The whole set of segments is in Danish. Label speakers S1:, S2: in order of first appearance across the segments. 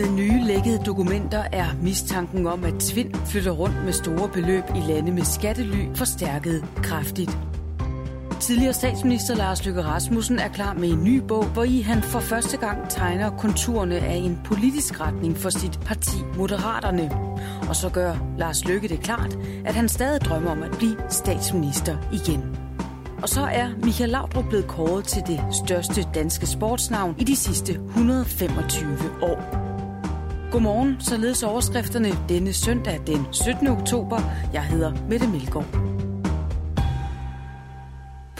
S1: Med nye lækkede dokumenter er mistanken om, at Tvind flytter rundt med store beløb i lande med skattely forstærket kraftigt. Tidligere statsminister Lars Løkke Rasmussen er klar med en ny bog, hvor i han for første gang tegner konturerne af en politisk retning for sit parti Moderaterne. Og så gør Lars Løkke det klart, at han stadig drømmer om at blive statsminister igen. Og så er Michael Laudrup blevet kåret til det største danske sportsnavn i de sidste 125 år. Godmorgen, således overskrifterne denne søndag den 17. oktober. Jeg hedder Mette Melgaard.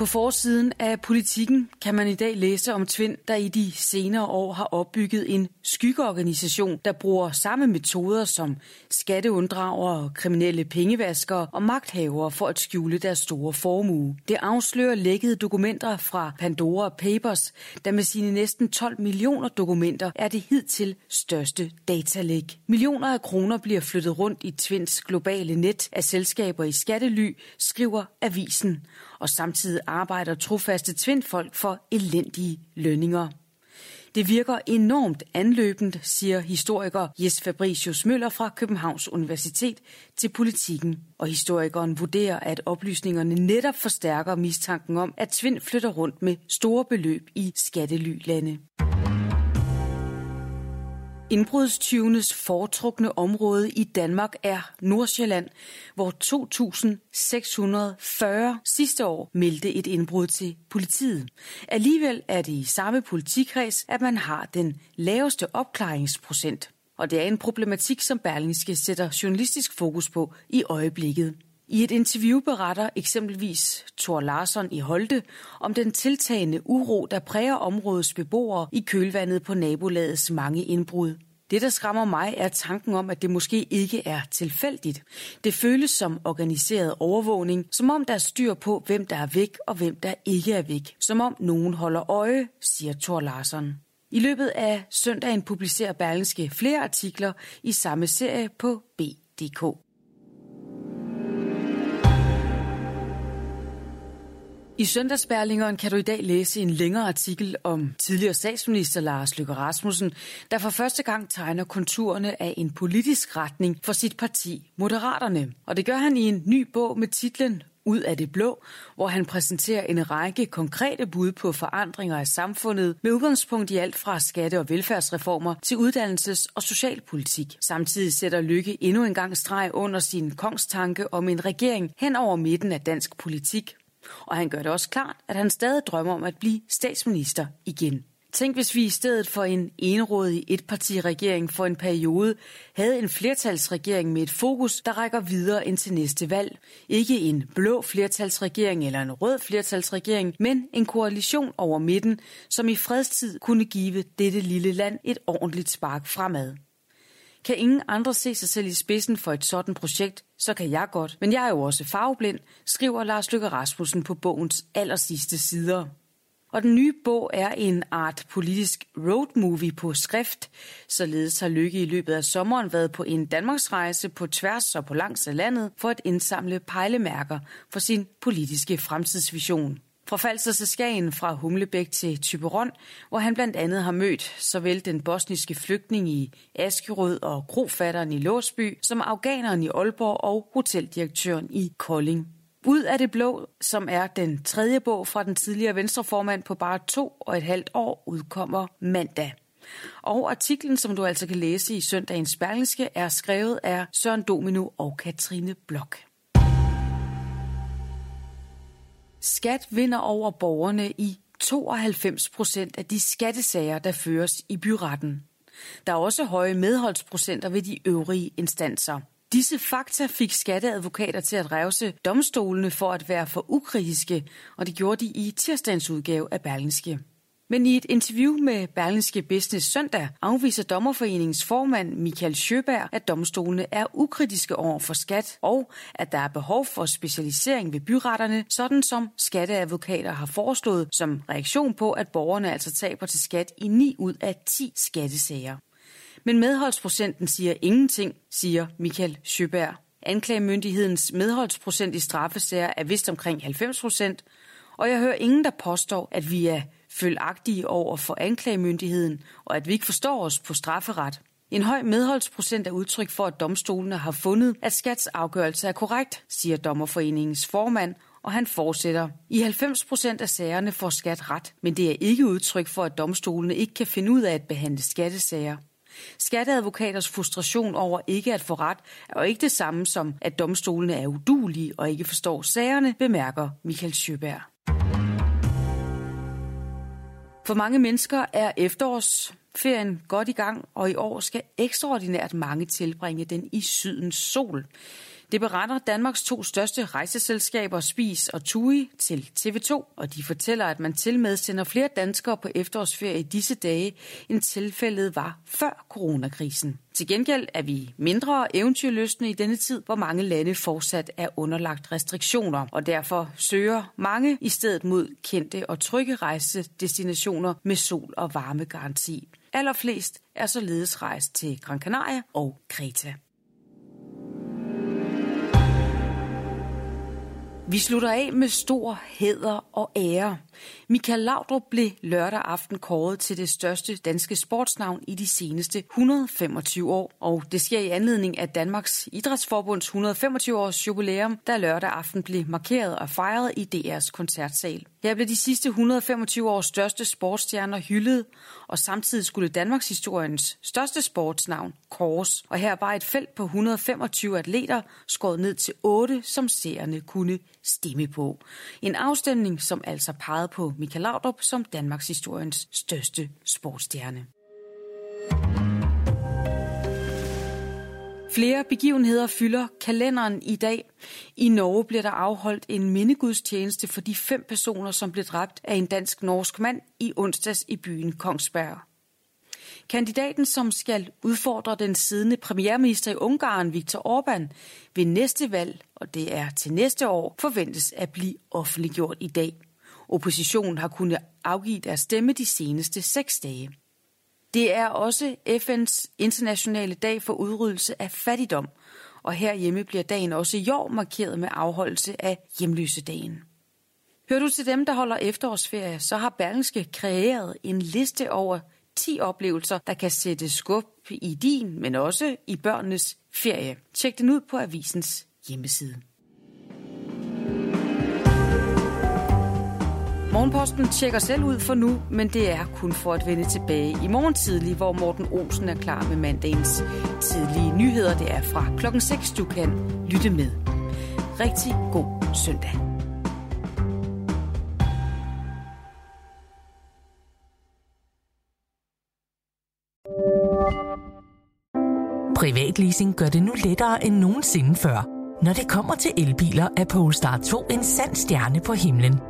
S1: På forsiden af politikken kan man i dag læse om Tvind, der i de senere år har opbygget en skyggeorganisation, der bruger samme metoder som skatteunddragere, kriminelle pengevaskere og magthavere for at skjule deres store formue. Det afslører lækkede dokumenter fra Pandora Papers, der med sine næsten 12 millioner dokumenter er det hidtil største datalæg. Millioner af kroner bliver flyttet rundt i Tvinds globale net af selskaber i skattely, skriver avisen og samtidig arbejder trofaste tvindfolk for elendige lønninger. Det virker enormt anløbent, siger historiker Jes Fabricius Møller fra Københavns Universitet til politikken. Og historikeren vurderer, at oplysningerne netop forstærker mistanken om, at Tvind flytter rundt med store beløb i skattelylande. Indbrudstyvenes foretrukne område i Danmark er Nordsjælland, hvor 2.640 sidste år meldte et indbrud til politiet. Alligevel er det i samme politikreds, at man har den laveste opklaringsprocent. Og det er en problematik, som Berlingske sætter journalistisk fokus på i øjeblikket. I et interview beretter eksempelvis Thor Larsson i Holte om den tiltagende uro, der præger områdets beboere i kølvandet på nabolagets mange indbrud. Det, der skræmmer mig, er tanken om, at det måske ikke er tilfældigt. Det føles som organiseret overvågning, som om der er styr på, hvem der er væk og hvem der ikke er væk. Som om nogen holder øje, siger Thor Larsen. I løbet af søndagen publicerer Berlingske flere artikler i samme serie på B.dk. I Søndagsbærlingeren kan du i dag læse en længere artikel om tidligere statsminister Lars Løkke Rasmussen, der for første gang tegner konturerne af en politisk retning for sit parti Moderaterne. Og det gør han i en ny bog med titlen ud af det blå, hvor han præsenterer en række konkrete bud på forandringer af samfundet med udgangspunkt i alt fra skatte- og velfærdsreformer til uddannelses- og socialpolitik. Samtidig sætter Lykke endnu en gang streg under sin kongstanke om en regering hen over midten af dansk politik, og han gør det også klart, at han stadig drømmer om at blive statsminister igen. Tænk, hvis vi i stedet for en enrådig etpartiregering for en periode havde en flertalsregering med et fokus, der rækker videre ind til næste valg. Ikke en blå flertalsregering eller en rød flertalsregering, men en koalition over midten, som i fredstid kunne give dette lille land et ordentligt spark fremad. Kan ingen andre se sig selv i spidsen for et sådan projekt, så kan jeg godt. Men jeg er jo også farveblind, skriver Lars Løkke Rasmussen på bogens allersidste sider. Og den nye bog er en art politisk roadmovie på skrift. Således har Lykke i løbet af sommeren været på en Danmarksrejse på tværs og på langs af landet for at indsamle pejlemærker for sin politiske fremtidsvision. Fra Falster til Skagen, fra Humlebæk til Typeron, hvor han blandt andet har mødt såvel den bosniske flygtning i Askerød og krofatteren i Låsby, som afghaneren i Aalborg og hoteldirektøren i Kolding. Ud af det blå, som er den tredje bog fra den tidligere venstreformand på bare to og et halvt år, udkommer mandag. Og artiklen, som du altså kan læse i søndagens Berlingske, er skrevet af Søren Domino og Katrine Blok. Skat vinder over borgerne i 92 procent af de skattesager, der føres i byretten. Der er også høje medholdsprocenter ved de øvrige instanser. Disse fakta fik skatteadvokater til at revse domstolene for at være for ukritiske, og det gjorde de i tirsdagens udgave af Berlingske. Men i et interview med Berlingske Business søndag afviser Dommerforeningens formand Michael Sjøberg, at domstolene er ukritiske over for skat, og at der er behov for specialisering ved byretterne, sådan som skatteadvokater har foreslået som reaktion på, at borgerne altså taber til skat i 9 ud af 10 skattesager. Men medholdsprocenten siger ingenting, siger Michael Sjøberg. Anklagemyndighedens medholdsprocent i straffesager er vist omkring 90 procent, og jeg hører ingen, der påstår, at vi er følagtige over for anklagemyndigheden, og at vi ikke forstår os på strafferet. En høj medholdsprocent er udtryk for, at domstolene har fundet, at skats afgørelse er korrekt, siger Dommerforeningens formand, og han fortsætter. I 90 procent af sagerne får skat ret, men det er ikke udtryk for, at domstolene ikke kan finde ud af at behandle skattesager. Skatteadvokaters frustration over ikke at få ret er jo ikke det samme som, at domstolene er udulige og ikke forstår sagerne, bemærker Michael Sjøberg. For mange mennesker er efterårsferien godt i gang, og i år skal ekstraordinært mange tilbringe den i sydens sol. Det beretter Danmarks to største rejseselskaber, Spis og Tui, til TV2, og de fortæller, at man til med sender flere danskere på efterårsferie i disse dage, end tilfældet var før coronakrisen. Til gengæld er vi mindre eventyrløsne i denne tid, hvor mange lande fortsat er underlagt restriktioner, og derfor søger mange i stedet mod kendte og trygge rejsedestinationer med sol- og varmegaranti. Allerflest er således rejst til Gran Canaria og Kreta. Vi slutter af med stor hæder og ære. Michael Laudrup blev lørdag aften kåret til det største danske sportsnavn i de seneste 125 år. Og det sker i anledning af Danmarks Idrætsforbunds 125 års jubilæum, der lørdag aften blev markeret og fejret i DR's koncertsal. Her blev de sidste 125 års største sportsstjerner hyldet, og samtidig skulle Danmarks historiens største sportsnavn kors. Og her var et felt på 125 atleter skåret ned til 8, som seerne kunne stemme på. En afstemning, som altså pegede på Michael Laudrup som Danmarks historiens største sportsstjerne. Flere begivenheder fylder kalenderen i dag. I Norge bliver der afholdt en mindegudstjeneste for de fem personer, som blev dræbt af en dansk-norsk mand i onsdags i byen Kongsberg. Kandidaten, som skal udfordre den siddende premierminister i Ungarn, Viktor Orbán, ved næste valg, og det er til næste år, forventes at blive offentliggjort i dag. Oppositionen har kunnet afgive deres stemme de seneste seks dage. Det er også FN's internationale dag for udryddelse af fattigdom, og herhjemme bliver dagen også i år markeret med afholdelse af hjemløsedagen. Hører du til dem, der holder efterårsferie, så har Berlingske kreeret en liste over 10 oplevelser, der kan sætte skub i din, men også i børnenes ferie. Tjek den ud på avisens hjemmeside. Morgenposten tjekker selv ud for nu, men det er kun for at vende tilbage i morgen tidlig, hvor Morten Olsen er klar med mandagens tidlige nyheder. Det er fra klokken 6, du kan lytte med. Rigtig god søndag.
S2: Privatleasing gør det nu lettere end nogensinde før. Når det kommer til elbiler, er Polestar 2 en sand stjerne på himlen.